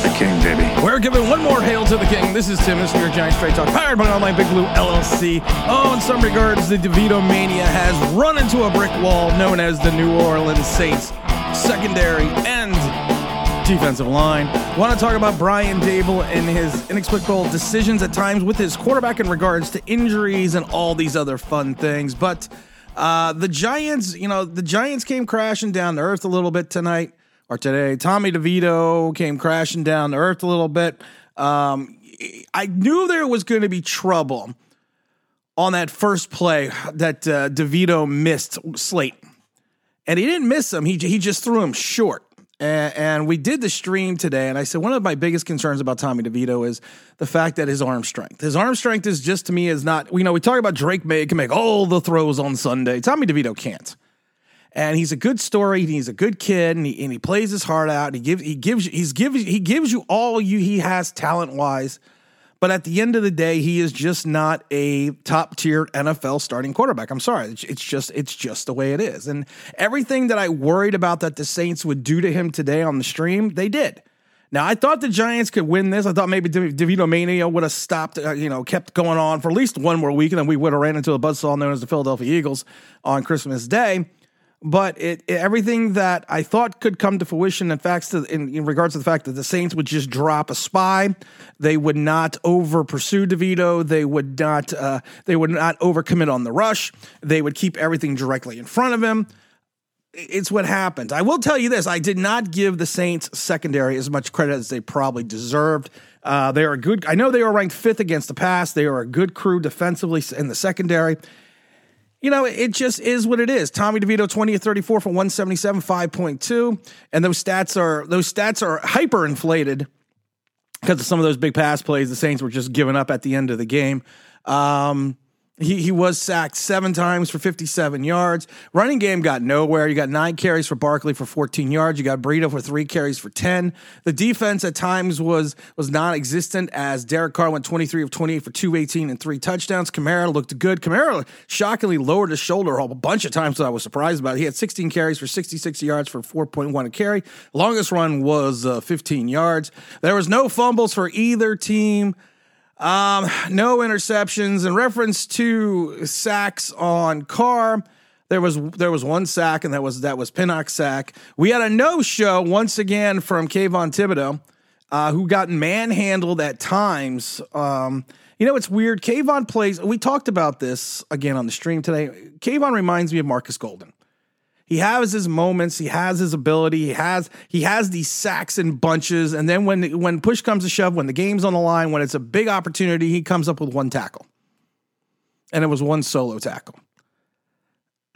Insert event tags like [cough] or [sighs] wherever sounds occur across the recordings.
to the king, baby. We're giving one more hail to the king. This is Tim, this is York Giants Straight Talk, powered by Online Big Blue LLC. Oh, in some regards, the DeVito mania has run into a brick wall known as the New Orleans Saints secondary and defensive line. Want to talk about Brian Daboll and his inexplicable decisions at times with his quarterback in regards to injuries and all these other fun things. But uh, the Giants, you know, the Giants came crashing down to earth a little bit tonight or today. Tommy DeVito came crashing down to earth a little bit. Um, I knew there was going to be trouble on that first play that uh, DeVito missed Slate. And he didn't miss him, he, he just threw him short. And, and, we did the stream today, and I said one of my biggest concerns about Tommy DeVito is the fact that his arm strength. His arm strength is just to me is not. You know, we talk about Drake Maye can make all the throws on Sunday. Tommy DeVito can't and he's a good story. He's a good kid, and he, and he plays his heart out. he gives he gives he's gives he gives you all you he has talent wise. But at the end of the day, he is just not a top tier NFL starting quarterback. I'm sorry, it's, it's just it's just the way it is. And everything that I worried about that the Saints would do to him today on the stream, they did. Now I thought the Giants could win this. I thought maybe DeVito Mania would have stopped, uh, you know, kept going on for at least one more week, and then we would have ran into a buzzsaw known as the Philadelphia Eagles on Christmas Day but it, it, everything that I thought could come to fruition, in fact, in, in, regards to the fact that the Saints would just drop a spy, they would not over pursue DeVito, they would not uh, they would not overcommit on the rush, they would keep everything directly in front of him. It's what happened. I will tell you this: I did not give the Saints secondary as much credit as they probably deserved. Uh, they are good. I know they are ranked fifth against the pass. They are a good crew defensively in the secondary you know, it just is what it is. Tommy DeVito, 20 of 34 for 177, 5.2. And those stats are those stats are hyper inflated because of some of those big pass plays the Saints were just giving up at the end of the game. Um, he, he was sacked seven times for 57 yards. Running game got nowhere. You got nine carries for Barkley for 14 yards. You got Breida for three carries for 10. The defense at times was was non-existent as Derek Carr went 23 of 28 for 218 and three touchdowns. Kamara looked good. Kamara shockingly lowered his shoulder a bunch of times that I was surprised about. He had 16 carries for 66 yards for 4.1 a carry. Longest run was uh, 15 yards. There was no fumbles for either team. Um, no interceptions. In reference to sacks on Carr, there was there was one sack, and that was that was Pinnock's sack. We had a no show once again from Kayvon Thibodeaux, uh, who got manhandled at times. Um, you know, it's weird. Kayvon plays. We talked about this again on the stream today. Kayvon reminds me of Marcus Golden. He has his moments. He has his ability. He has he has these sacks and bunches. And then when when push comes to shove, when the game's on the line, when it's a big opportunity, he comes up with one tackle, and it was one solo tackle.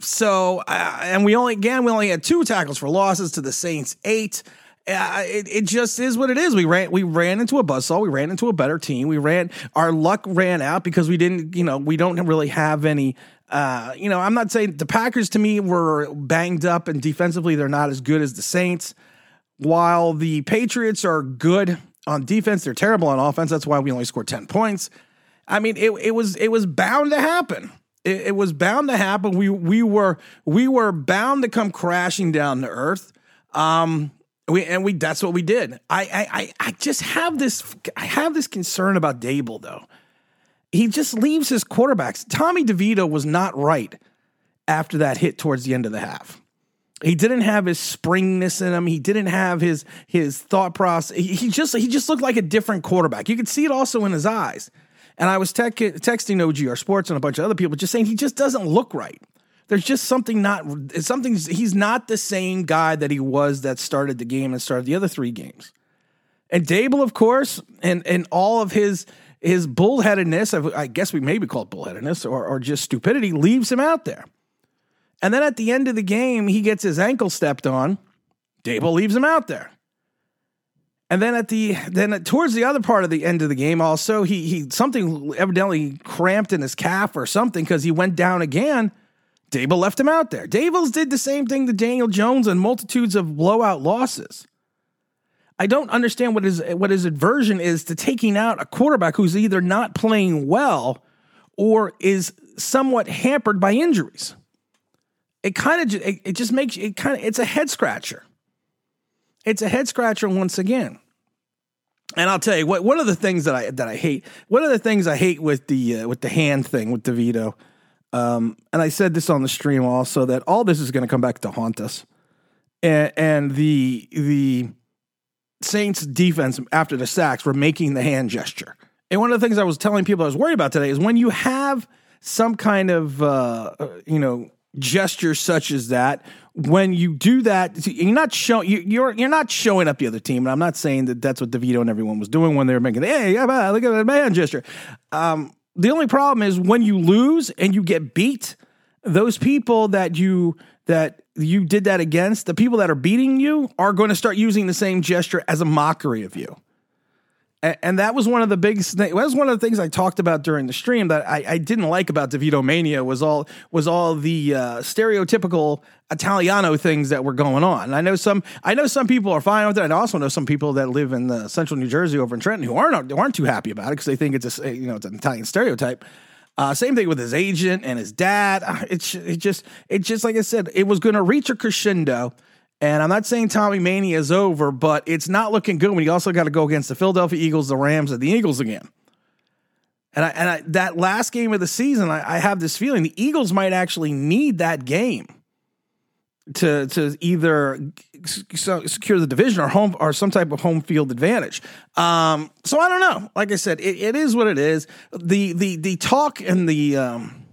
So uh, and we only again we only had two tackles for losses to the Saints eight. Uh, it, it just is what it is. We ran we ran into a buzzsaw. We ran into a better team. We ran our luck ran out because we didn't you know we don't really have any uh, you know, I'm not saying the Packers to me were banged up and defensively they're not as good as the Saints. While the Patriots are good on defense, they're terrible on offense. That's why we only scored 10 points. I mean, it, it was it was bound to happen. It, it was bound to happen. We we were we were bound to come crashing down to earth. Um, we and we that's what we did. I I I just have this I have this concern about Daboll though he just leaves his quarterbacks. Tommy DeVito was not right after that hit towards the end of the half. He didn't have his springness in him. He didn't have his his thought process. He, he just he just looked like a different quarterback. You could see it also in his eyes. And I was tech, texting OGR Sports and a bunch of other people just saying he just doesn't look right. There's just something not something. He's not the same guy that he was that started the game and started the other three games. And Daboll, of course, and and all of his his bullheadedness, I guess we maybe call it bullheadedness or, or just stupidity, leaves him out there. And then at the end of the game, he gets his ankle stepped on. Daboll leaves him out there. And then at the then towards the other part of the end of the game, also he he something evidently cramped in his calf or something because he went down again. Daboll left him out there. Daboll's did the same thing to Daniel Jones and multitudes of blowout losses. I don't understand what his what his aversion is to taking out a quarterback who's either not playing well or is somewhat hampered by injuries. It kind of it, it just makes it kind of it's a head scratcher. It's a head scratcher once again. And I'll tell you what. One of the things that I that I hate. One of the things I hate with the uh, with the hand thing with DeVito. Um, and I said this on the stream also that all this is going to come back to haunt us. And, and the the Saints defense after the sacks were making the hand gesture. And one of the things I was telling people I was worried about today is when you have some kind of uh, you know gesture such as that when you do that you're not showing you, you're you're not showing up the other team and i'm not saying that that's what devito and everyone was doing when they were making hey look at that man gesture um, the only problem is when you lose and you get beat those people that you that you did that against the people that are beating you are going to start using the same gesture as a mockery of you and, that was one of the biggest. That was one of the things I talked about during the stream that I, I didn't like about DeVito Mania was all was all the uh, stereotypical Italiano things that were going on. And I know some I know some people are fine with it. I also know some people that live in the central New Jersey over in Trenton who aren't who aren't too happy about it because they think it's a you know it's an Italian stereotype. Uh, same thing with his agent and his dad. It's it just it just like I said, it was going to reach a crescendo and I'm not saying Tommy Mania is over, but it's not looking good when you also got to go against the Philadelphia Eagles, the Rams, and the Eagles again. And I, and I, that last game of the season, I, I have this feeling the Eagles might actually need that game to to either secure the division or home or some type of home field advantage. Um, so I don't know. Like I said, it, it is what it is. The the the talk and the um,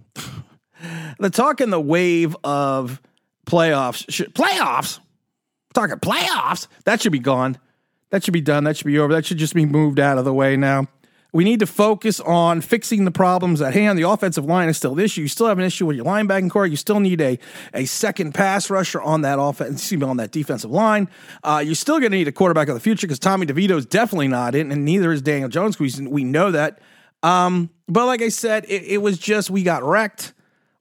[sighs] the talk and the wave of playoffs playoffs talking playoffs. That should be gone. That should be done. That should be over. That should just be moved out of the way now. We need to focus on fixing the problems at hand. The offensive line is still an issue. You still have an issue with your linebacking core. You still need a, a second pass rusher on that offense, excuse me, on that defensive line. Uh, you're still going to need a quarterback of the future because Tommy DeVito is definitely not in, and neither is Daniel Jones. We, we know that. Um, but like I said, it, it was just we got wrecked.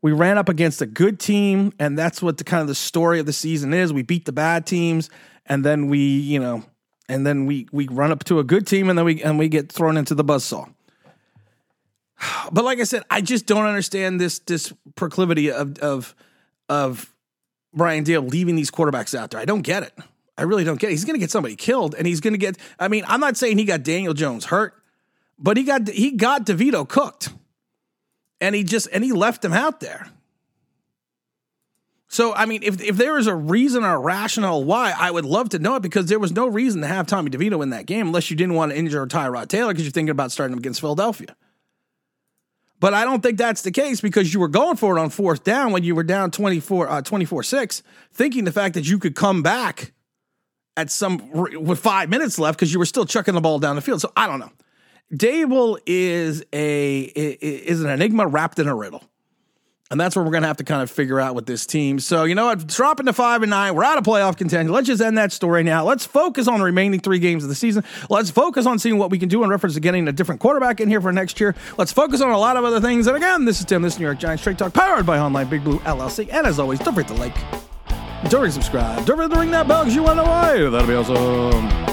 We ran up against a good team, and that's what the kind of the story of the season is. We beat the bad teams, and then we, you know, and then we we run up to a good team, and then we and we get thrown into the buzzsaw. [sighs] But like I said, I just don't understand this this proclivity of of of Brian Daboll leaving these quarterbacks out there. I don't get it. I really don't get it. He's going to get somebody killed, and he's going to get. I mean, I'm not saying he got Daniel Jones hurt, but he got he got DeVito cooked and he just and he left him out there. So I mean, if if there is a reason or a rationale why, I would love to know it because there was no reason to have Tommy DeVito in that game unless you didn't want to injure Tyrod Taylor because you're thinking about starting him against Philadelphia. But I don't think that's the case because you were going for it on fourth down when you were down 24 uh, 24-6, thinking the fact that you could come back at some with 5 minutes left because you were still chucking the ball down the field. So I don't know. Daboll is a is an enigma wrapped in a riddle. And that's where we're going to have to kind of figure out with this team. So, you know what? Dropping to five and nine. We're out of playoff contention. Let's just end that story now. Let's focus on the remaining three games of the season. Let's focus on seeing what we can do in reference to getting a different quarterback in here for next year. Let's focus on a lot of other things. And again, this is Tim, this is New York Giants Straight Talk, powered by Online Big Blue LLC. And as always, don't forget to like, don't forget to subscribe, don't forget to ring that bell because you want to know why. That'll be awesome.